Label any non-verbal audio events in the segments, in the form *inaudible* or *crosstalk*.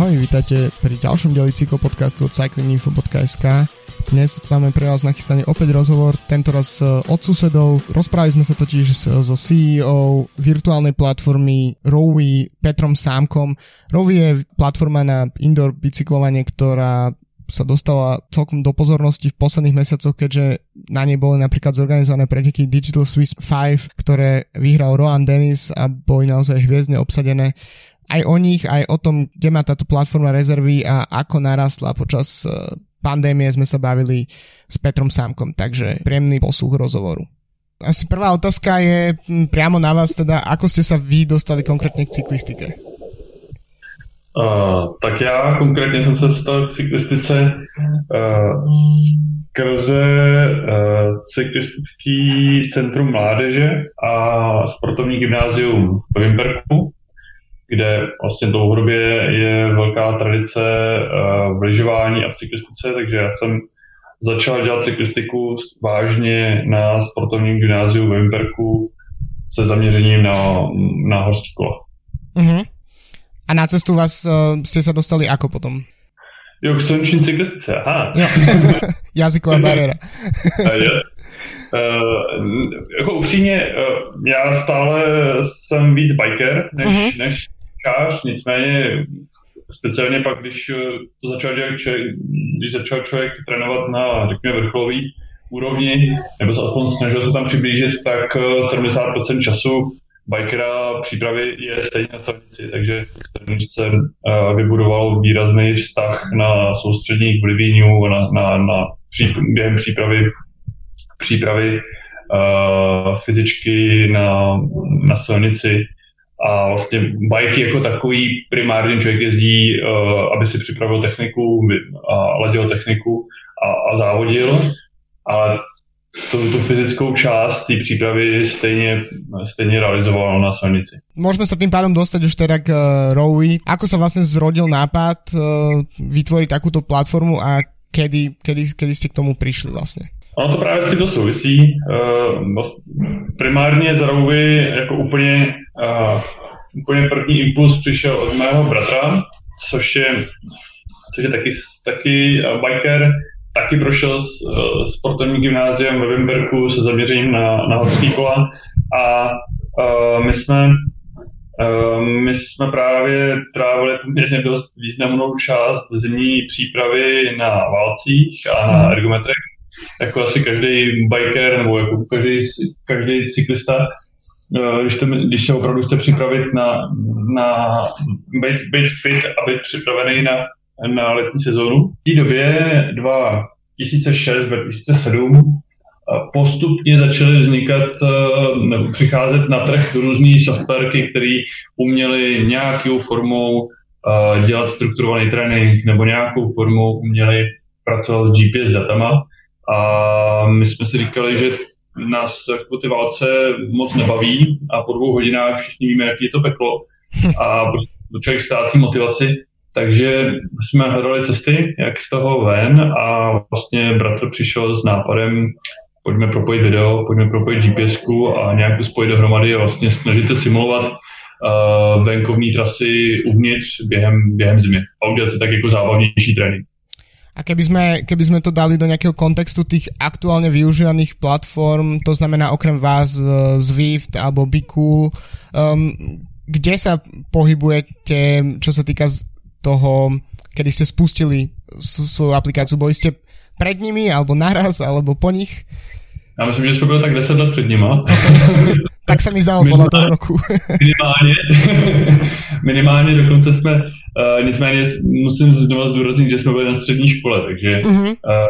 ahoj, vítajte pri ďalšom dieli cyklopodcastu od cyclinginfo.sk. Dnes máme pre vás nachystaný opäť rozhovor, tento raz od susedov. Rozprávali sme sa totiž so CEO virtuálnej platformy Rowy Petrom Sámkom. Rowy je platforma na indoor bicyklovanie, ktorá sa dostala celkom do pozornosti v posledných mesiacoch, keďže na nej boli napríklad zorganizované preteky Digital Swiss 5, ktoré vyhral Rohan Dennis a boli naozaj hviezdne obsadené aj o nich, aj o tom, kde má táto platforma rezervy a ako narastla počas e, pandémie sme sa bavili s Petrom Sámkom, takže príjemný posluch rozhovoru. Asi prvá otázka je priamo na vás, teda ako ste sa vy dostali konkrétně k cyklistike? Uh, tak já konkrétně jsem se dostal k cyklistice uh, skrze uh, cyklistický centrum mládeže a sportovní gymnázium v Vimberku, kde vlastně dlouhodobě je velká tradice v lyžování a v cyklistice, takže já jsem začal dělat cyklistiku vážně na sportovním gymnáziu v Vimperku se zaměřením na, na horský kola. Uh-huh. A na cestu vás uh, jste se dostali jako potom? Jo, k slunční cyklistice, aha. Jo. *laughs* Jazyková *laughs* bariéra. yes. Uh, jako upřímně, uh, já stále jsem víc biker než, uh-huh. než část, nicméně speciálně pak, když eh, to začal dělat člověk, když začal člověk trénovat na, řekněme, vrcholový úrovni, nebo se aspoň snažil se tam přiblížit, tak 70% eh, času bikera přípravy je stejně na silnici, takže uh, vybudoval výrazný vztah na soustředních v Livíňu, na, na, na pří, během přípravy, přípravy uh, fyzičky na, na silnici a vlastně bajky jako takový primárně člověk jezdí, uh, aby si připravil techniku a ladil techniku a, a závodil, ale tu, tu fyzickou část té přípravy stejně, stejně realizoval na silnici. Můžeme se tím pádem dostat už teda k uh, Rowi. Ako se vlastně zrodil nápad uh, vytvoriť takúto platformu a kedy, kedy, kedy jste k tomu přišli vlastně? Ono to právě s tímto souvisí. Uh, primárně z Rowy jako úplně, uh, úplně první impuls přišel od mého bratra, což je, což je taky, taky biker, taky prošel s uh, sportovním gymnáziem ve Wimberku se zaměřením na, na horský kola. A uh, my jsme uh, my jsme právě trávili poměrně dost významnou část zimní přípravy na válcích a na ergometrech jako asi každý biker nebo jako každý, každý cyklista, eh, když, to, když se opravdu chce připravit na, na být, být fit a být připravený na, na letní sezónu. V té době 2006, 2007 eh, postupně začaly vznikat eh, nebo přicházet na trh různé softwarky, které uměly nějakou formou dělat strukturovaný trénink nebo nějakou formou uměli pracovat s GPS datama a my jsme si říkali, že nás jako ty válce moc nebaví a po dvou hodinách všichni víme, jaký je to peklo a člověk ztrácí motivaci. Takže jsme hledali cesty, jak z toho ven a vlastně bratr přišel s nápadem, pojďme propojit video, pojďme propojit gps a nějak to spojit dohromady a vlastně snažit se simulovat uh, venkovní trasy uvnitř během, během zimy a udělat si tak jako zábavnější trénink. A keby sme, keby sme to dali do nejakého kontextu tých aktuálne využívaných platform, to znamená okrem vás uh, Zwift alebo Be Cool, um, kde sa pohybujete, čo sa týka toho, kedy ste spustili svoju aplikáciu? Boli ste pred nimi, alebo naraz, alebo po nich? Já myslím, že jsme byli tak 10 let před nima. tak se mi zdalo *laughs* podle toho roku. minimálně, *laughs* minimálně dokonce jsme, uh, nicméně musím znovu zdůraznit, že jsme byli na střední škole, takže mm-hmm. uh,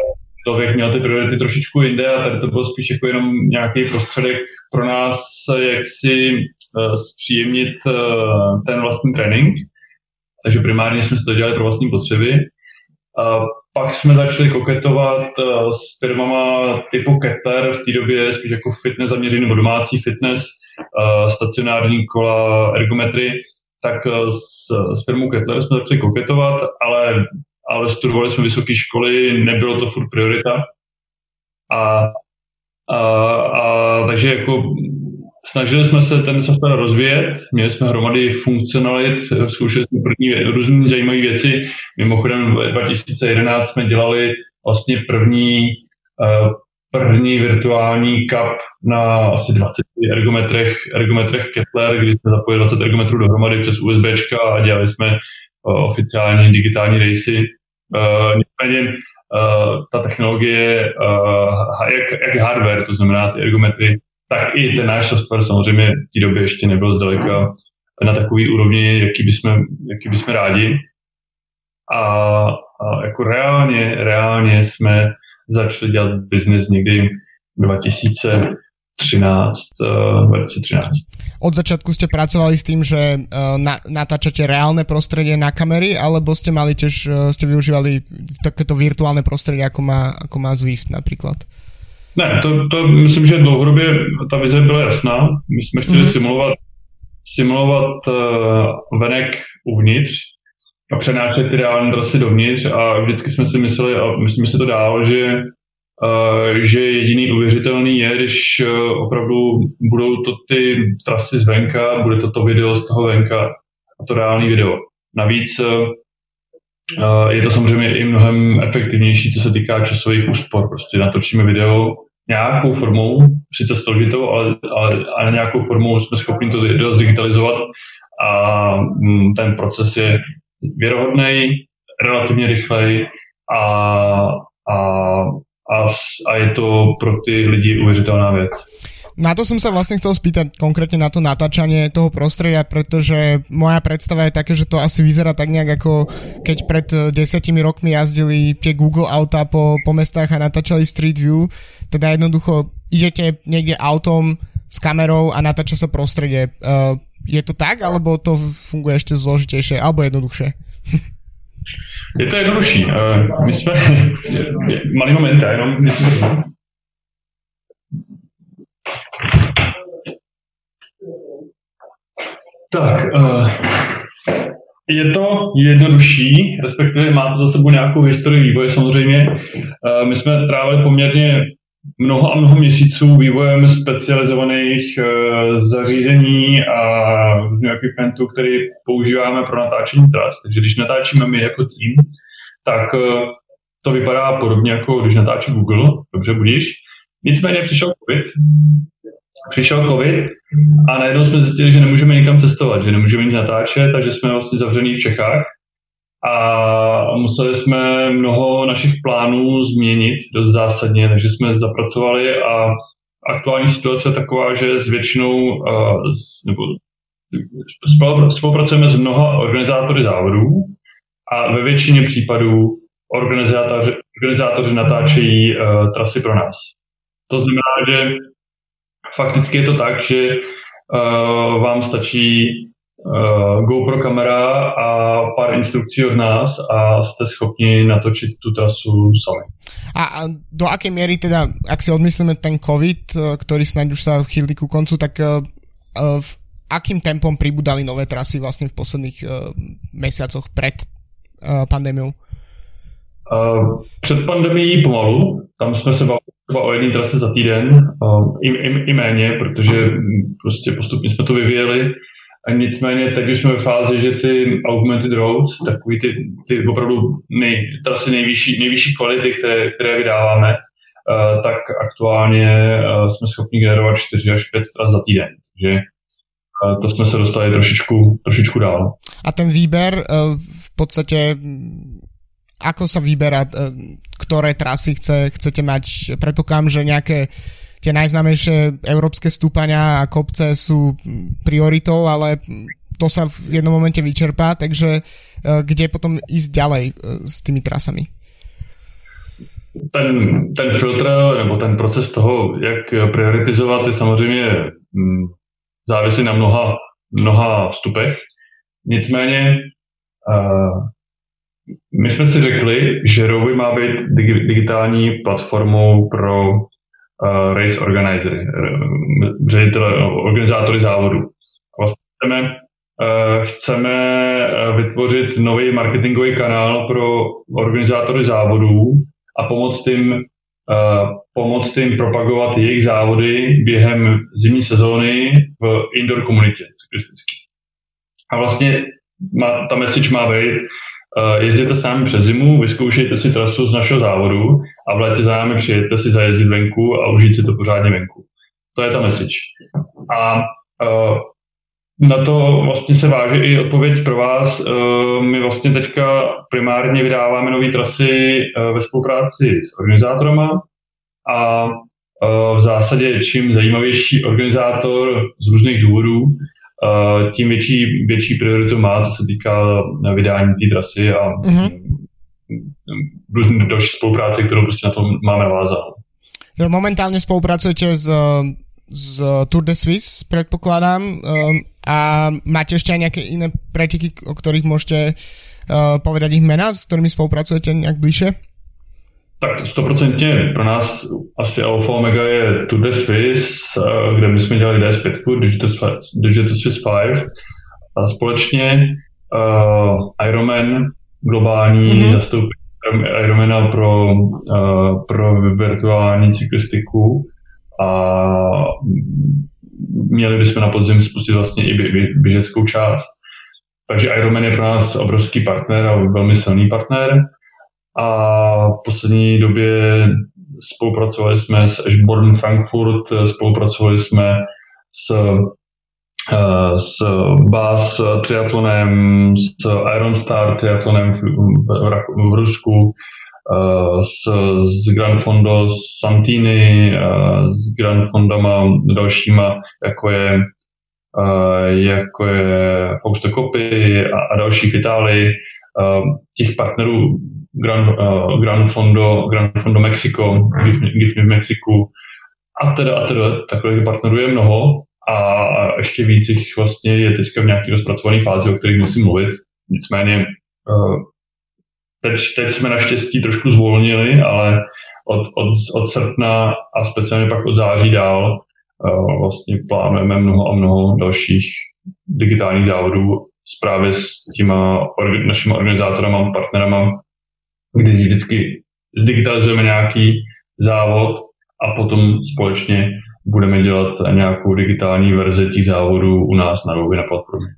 člověk měl ty priority trošičku jinde a tady to bylo spíš jako jenom nějaký prostředek pro nás, jak si uh, zpříjemnit uh, ten vlastní trénink. Takže primárně jsme si to dělali pro vlastní potřeby. Uh, pak jsme začali koketovat uh, s firmama typu Keter, v té době spíš jako fitness zaměřený nebo domácí fitness, uh, stacionární kola, ergometry, tak uh, s, s firmou Keter jsme začali koketovat, ale, ale studovali jsme vysoké školy, nebylo to furt priorita. A, a, a takže jako snažili jsme se ten software rozvíjet, měli jsme hromady funkcionalit, zkoušeli jsme první různé zajímavé věci. Mimochodem v 2011 jsme dělali vlastně první, uh, první virtuální cup na asi 20 ergometrech, ergometrech Kepler, kdy jsme zapojili 20 ergometrů dohromady přes USB a dělali jsme uh, oficiální digitální racy. Uh, nicméně uh, ta technologie, jak, jak hardware, to znamená ty ergometry, tak i ten náš software samozřejmě v té době ještě nebyl zdaleka na takový úrovni, jaký bychom, jaký bychom rádi. A, a jako reálně, reálně jsme začali dělat biznis někdy 2013, 2013. Od začiatku ste pracovali s tým, že uh, na, natáčate reálne prostredie na kamery, alebo ste mali tiež, uh, ste využívali takéto virtuálne prostredie, ako má, ako má Zwift napríklad? Ne, to, to myslím, že dlouhodobě ta vize byla jasná. My jsme chtěli mm-hmm. simulovat, simulovat uh, venek uvnitř a přenášet ty reální trasy dovnitř a vždycky jsme si mysleli, a myslím si to dál, že, že jediný uvěřitelný je, když uh, opravdu budou to ty trasy zvenka, bude to to video z toho venka a to reální video. Navíc uh, je to samozřejmě i mnohem efektivnější, co se týká časových úspor. Prostě natočíme video nějakou formou, sice složitou, ale, ale, ale nějakou formou jsme schopni to video zdigitalizovat a mm, ten proces je věrohodný, relativně rychlej a, a, a, a je to pro ty lidi uvěřitelná věc. Na to som sa vlastne chcel spýtať konkrétne na to natáčanie toho prostredia, pretože moja predstava je také, že to asi vyzerá tak nejak ako keď pred eh, desiatimi rokmi jazdili tie Google auta po, po mestách a natáčali Street View, teda jednoducho idete niekde autom s kamerou a natáča sa prostredie. Uh, je to tak, alebo to funguje ešte zložitejšie, alebo jednoduchšie? *laughs* Je to jednodušší. Uh, my jsme... *laughs* Malý moment, jenom... Tak, uh, je to jednodušší, respektive má to za sebou nějakou historii vývoje samozřejmě. Uh, my jsme trávili poměrně mnoho a mnoho měsíců vývojem specializovaných uh, zařízení a různých ekipmentů, které používáme pro natáčení tras. Takže když natáčíme my jako tým, tak uh, to vypadá podobně jako když natáčí Google, dobře budíš. Nicméně přišel COVID přišel covid a najednou jsme zjistili, že nemůžeme nikam cestovat, že nemůžeme nic natáčet, takže jsme vlastně zavřený v Čechách a museli jsme mnoho našich plánů změnit dost zásadně, takže jsme zapracovali a aktuální situace je taková, že s většinou nebo spolupracujeme s mnoha organizátory závodů a ve většině případů organizátoři, organizátoři natáčejí uh, trasy pro nás. To znamená, že fakticky je to tak, že uh, vám stačí uh, GoPro kamera a pár instrukcí od nás a jste schopni natočit tu trasu sami. A, do aké miery teda, ak si odmyslíme ten COVID, eh, ktorý snáď už sa chýli ku koncu, tak uh, uh, v akým tempom pribudali nové trasy vlastne v posledných uh, mesiacoch pred uh, pandémiou? Uh, před pandemií pomalu, tam jsme se bavili třeba o jedné trase za týden, uh, i, i, i méně, protože prostě postupně jsme to vyvíjeli. Nicméně teď už jsme v fázi, že ty augmented roads, takový ty, ty opravdu nej, trasy nejvyšší, nejvyšší kvality, které, které vydáváme, uh, tak aktuálně uh, jsme schopni generovat 4 až 5 tras za týden. Takže uh, to jsme se dostali trošičku, trošičku dál. A ten výber v podstatě ako sa vyberá, ktoré trasy chce, chcete mať? Predpokladám, že nejaké tie najznámejšie európske stúpania a kopce sú prioritou, ale to sa v jednom momente vyčerpá, takže e, kde potom ísť ďalej e, s tými trasami? Ten, ten filtr nebo ten proces toho, jak prioritizovat, je samozřejmě mm, závisí na mnoha, mnoha vstupech. Nicméně my jsme si řekli, že Rovi má být dig- digitální platformou pro uh, race organizery, uh, ředitele, organizátory závodu. Vlastně chceme, uh, chceme vytvořit nový marketingový kanál pro organizátory závodů a pomoct jim pomoct jim propagovat jejich závody během zimní sezóny v indoor komunitě cyklistický. A vlastně má, ta message má být, uh, jezděte sami přes zimu, vyzkoušejte si trasu z našeho závodu a v létě za námi přijete si zajezdit venku a užít si to pořádně venku. To je ta message. A uh, na to vlastně se váže i odpověď pro vás. Uh, my vlastně teďka primárně vydáváme nové trasy ve spolupráci s organizátorama a v zásadě čím zajímavější organizátor z různých důvodů, tím větší, větší prioritu má, co se týká vydání té trasy a mm-hmm. různé další spolupráce, kterou prostě na tom máme navázanou. Momentálně spolupracujete s, s Tour de Suisse, předpokládám, um, a máte ještě nějaké jiné preteky, o kterých můžete povedať ich mena, s kterými spolupracujete nějak blíže? Tak stoprocentně pro nás asi Alfa Omega je Tour de Suisse, eh, kde my jsme dělali DS5, Digital, Digital Swiss 5 a společně uh, Ironman, globální mm-hmm. zastoupení Ironmana pro, uh, pro virtuální cyklistiku a měli bychom na podzim spustit vlastně i běžeckou část. Takže Ironman je pro nás obrovský partner a velmi silný partner a v poslední době spolupracovali jsme s Ashborn Frankfurt, spolupracovali jsme s, eh, s BAS triatlonem, s Ironstar triatlonem v, v, Rusku, eh, s, s Grand Fondo Santini, eh, s Grand Fondama dalšíma, jako je jako je Fausto Copy a, a další v Itálii. Těch partnerů Gran, uh, Gran Fondo, Gran Fondo Mexico, GIFMI v Mexiku a teda a teda takových partnerů je mnoho a ještě víc jich vlastně je teďka v nějaké rozpracované fázi, o kterých musím mluvit. Nicméně uh, teď, teď jsme naštěstí trošku zvolnili, ale od, od, od srpna a speciálně pak od září dál uh, vlastně plánujeme mnoho a mnoho dalších digitálních závodů právě s těma našimi organizátorama, partnerama, kdy vždycky zdigitalizujeme nějaký závod a potom společně budeme dělat nějakou digitální verzi těch závodů u nás na Rovi na platformě.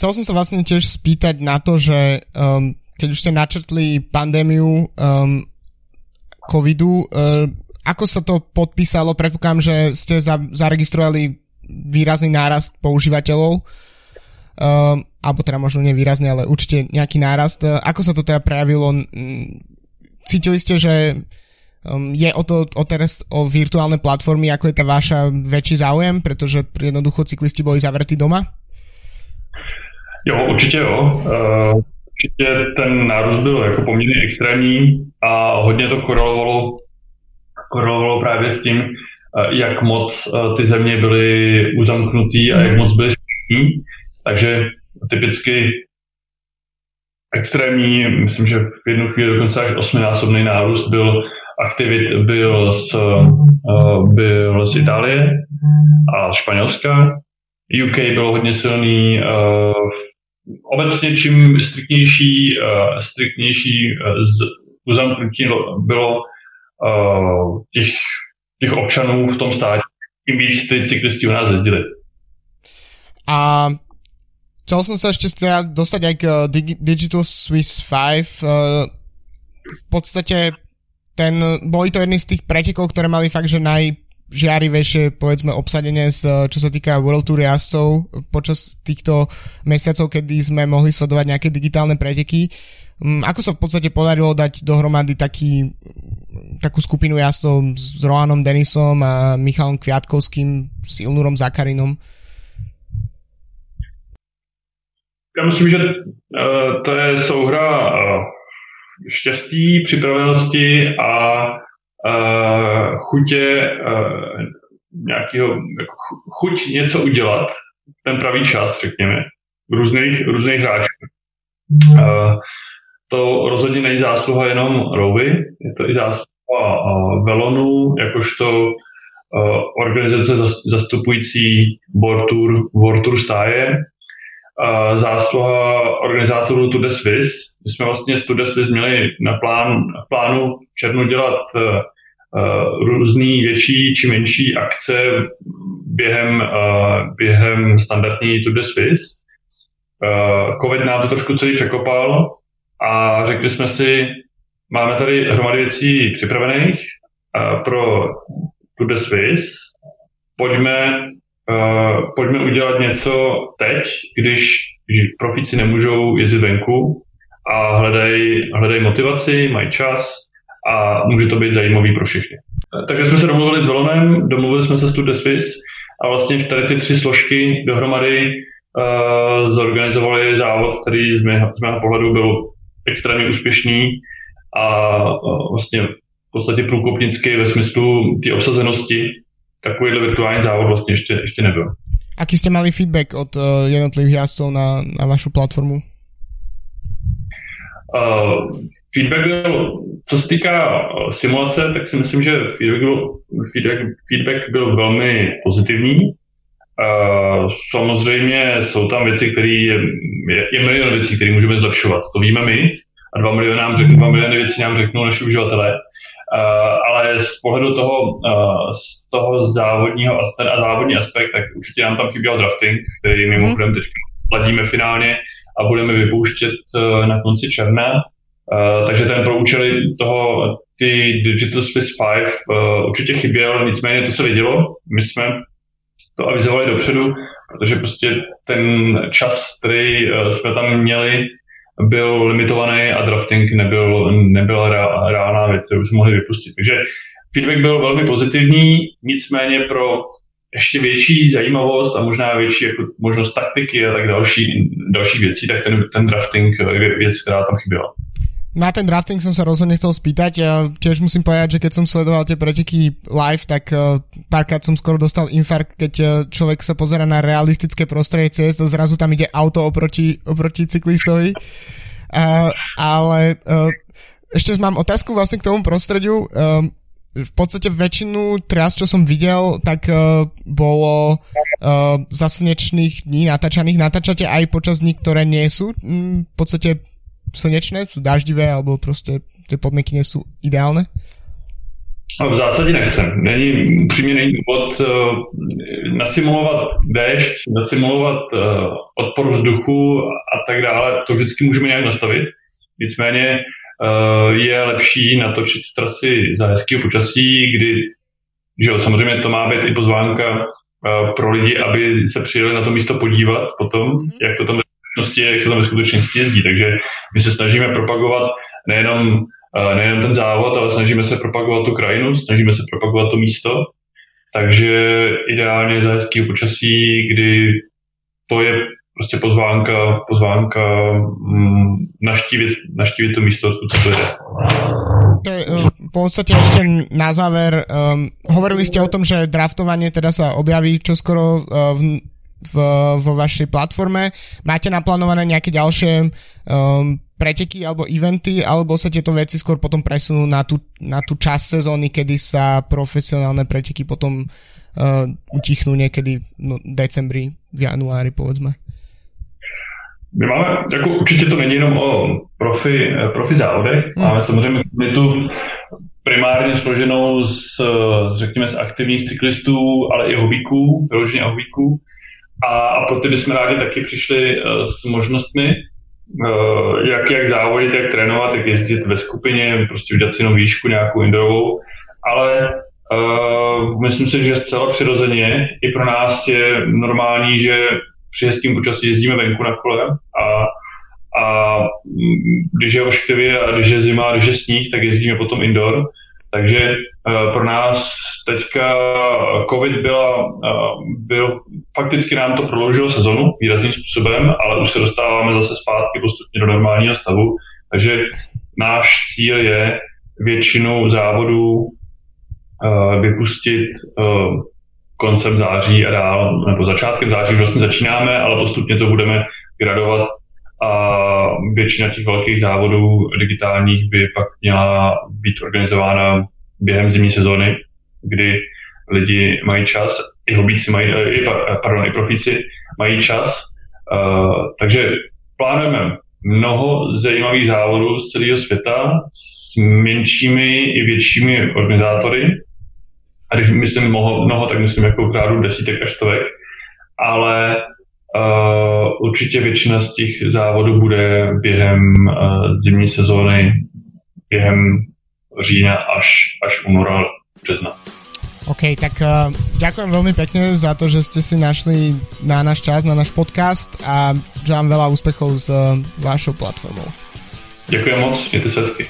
Chcel som sa vlastne tiež spýtať na to, že um, keď už ste načrtli pandémiu um, covidu, uh, ako sa to podpísalo? Predpokladám, že ste za, zaregistrovali výrazný nárast používateľov um, alebo teda možno nevýrazne, ale určite nejaký nárast. Ako sa to teda prejavilo? Cítili ste, že um, je o to o teraz o virtuálne platformy, ako je tá vaša väčší záujem, pretože jednoducho cyklisti boli zavretí doma? Jo, určitě jo. Uh, určitě ten nárůst byl jako poměrně extrémní a hodně to korelovalo, korelovalo právě s tím, uh, jak moc uh, ty země byly uzamknutý a jak mhm. moc byly střední. Takže typicky extrémní, myslím, že v jednu chvíli dokonce až osminásobný nárůst byl aktivit byl z, uh, byl z Itálie a Španělska. UK bylo hodně silný. Uh, obecně čím striktnější, uh, striktnější uzamknutí bylo těch, těch občanů v tom státě, tím víc ty cyklisti u nás jezdili. A Chcel som sa ešte teda dostať aj k uh, Digital Swiss 5. Uh, v podstate ten, boli to jedny z tých pretekov, ktoré mali fakt, že najžiarivejšie, povedzme, obsadenie, z, čo sa týka World Tour jazdcov počas týchto mesiacov, kedy sme mohli sledovať nejaké digitálne preteky. Um, ako sa v podstate podarilo dať dohromady taký, takú skupinu jazdcov s Roanom Denisom a Michalom Kviatkovským, s Ilnurom Zakarinom? Já myslím, že uh, to je souhra uh, štěstí, připravenosti a uh, chutě nějakého, jako chuť něco udělat, ten pravý čas, řekněme, různých, různých hráčů. To rozhodně není zásluha jenom Rovy, je to i zásluha uh, Velonu, jakožto organizace zastupující World Tour stáje, zásluha organizátorů Tour de Suisse. My jsme vlastně z Tour de Suisse měli na plán, v plánu v červnu dělat uh, různý větší či menší akce během, uh, během standardní Tour de Suisse. Uh, Covid nám to trošku celý překopal a řekli jsme si, máme tady hromady věcí připravených pro Tour de Suisse, pojďme uh, pojďme udělat něco teď, když profici nemůžou jezdit venku a hledají hledaj motivaci, mají čas a může to být zajímavý pro všechny. Takže jsme se domluvili s Volonem, domluvili jsme se s Tour a vlastně v tady ty tři složky dohromady uh, zorganizovali závod, který z mého, z mého pohledu byl extrémně úspěšný a uh, vlastně v podstatě průkopnický ve smyslu té obsazenosti takovýhle virtuální závod vlastně ještě, ještě nebyl. Aký jste mali feedback od uh, jednotlivých jazdců na, na vašu platformu? Uh, feedback byl, co se týká uh, simulace, tak si myslím, že feedback byl, feedback, feedback byl velmi pozitivní. Uh, samozřejmě jsou tam věci, které je, je milion věcí, které můžeme zlepšovat. To víme my a dva miliony, nám řeknou, dva miliony věcí nám řeknou naši uživatelé. Uh, ale z pohledu toho, uh, z toho závodního ten a závodní aspekt, tak určitě nám tam chyběl drafting, který mhm. mimochodem teď ladíme finálně a budeme vypouštět uh, na konci června. Takže ten pro účely toho, ty Digital Space 5 uh, určitě chyběl, nicméně to se vidělo. My jsme to avizovali dopředu, protože prostě ten čas, který jsme tam měli, byl limitovaný a drafting nebyl, nebyla reálná věc, kterou jsme mohli vypustit. Takže feedback byl velmi pozitivní, nicméně pro ještě větší zajímavost a možná větší jako možnost taktiky a tak další, další věcí, tak ten, ten drafting je věc, která tam chyběla. Na ten drafting som sa rozhodne chcel spýtať. Ja tiež musím povedať, že keď som sledoval tie preteky live, tak uh, párkrát som skoro dostal infarkt, keď uh, človek sa pozera na realistické prostredie ciest a zrazu tam ide auto oproti, oproti cyklistovi. Uh, ale uh, ešte mám otázku vlastne k tomu prostrediu. Uh, v podstate väčšinu tras, čo som videl, tak uh, bolo uh, za dní natáčaných. Natáčate aj počas dní, ktoré nie sú um, v podstate slnečné, sú daždivé, alebo prostě ty podmínky nie sú ideálne? No, v zásadě nechcem. Není, upřímně není důvod uh, nasimulovat déšť, nasimulovat uh, odpor vzduchu a tak dále. To vždycky můžeme nějak nastavit. Nicméně uh, je lepší natočit trasy za hezkého počasí, kdy že jo, samozřejmě to má být i pozvánka uh, pro lidi, aby se přijeli na to místo podívat potom, mm-hmm. jak to tam skutečnosti, jak se tam ve skutečnosti jezdí. Takže my se snažíme propagovat nejenom, eh, nejenom ten závod, ale snažíme se propagovat tu krajinu, snažíme se propagovat to místo. Takže ideálně za hezkého počasí, kdy to je prostě pozvánka, pozvánka mm, naštívit, naštívit to místo, odkud to jde. Eh, v podstate ešte na záver, um, hovorili ste o tom, že draftovanie teda sa objaví čoskoro uh, v v, vo vašej platforme. Máte naplánované nejaké ďalšie um, preteky alebo eventy, alebo sa tieto veci skôr potom presunú na tú, na tú časť sezóny, kedy sa profesionálne preteky potom uh, utichnú niekedy no, decembri, v januári povedzme? My máme, jako určitě to není jenom o profi, profi závodech, hmm. máme samozřejmě tu primárně složenou z, řekněme, z aktivních cyklistů, ale i hobíků, vyloženě hobíků. A, a pro ty bychom rádi taky přišli uh, s možnostmi, uh, jak, jak závodit, jak trénovat, jak jezdit ve skupině, prostě udělat si výšku nějakou indorovou, ale uh, myslím si, že zcela přirozeně i pro nás je normální, že při hezkým počasí jezdíme venku na kole a, a když je ošklivě a když je zima a když je sníh, tak jezdíme potom indoor. Takže uh, pro nás teďka COVID byla, uh, byl, fakticky nám to prodloužilo sezonu výrazným způsobem, ale už se dostáváme zase zpátky postupně do normálního stavu. Takže náš cíl je většinu závodů uh, vypustit koncem září a dál, nebo začátkem září vlastně začínáme, ale postupně to budeme gradovat a většina těch velkých závodů digitálních by pak měla být organizována během zimní sezóny, kdy lidi mají čas, i hobíci mají, eh, i, pardon, i profíci mají čas takže plánujeme mnoho zajímavých závodů z celého světa s menšími i většími organizátory. A když myslím mnoho, mnoho tak myslím jako řádu desítek až stovek. Ale uh, určitě většina z těch závodů bude během uh, zimní sezóny, během října až, až února, března. OK, tak uh, ďakujem veľmi pekne za to, že ste si našli na náš čas, na náš podcast a želám veľa úspechov s uh, vašou platformou. Ďakujem moc, mějte se hezky.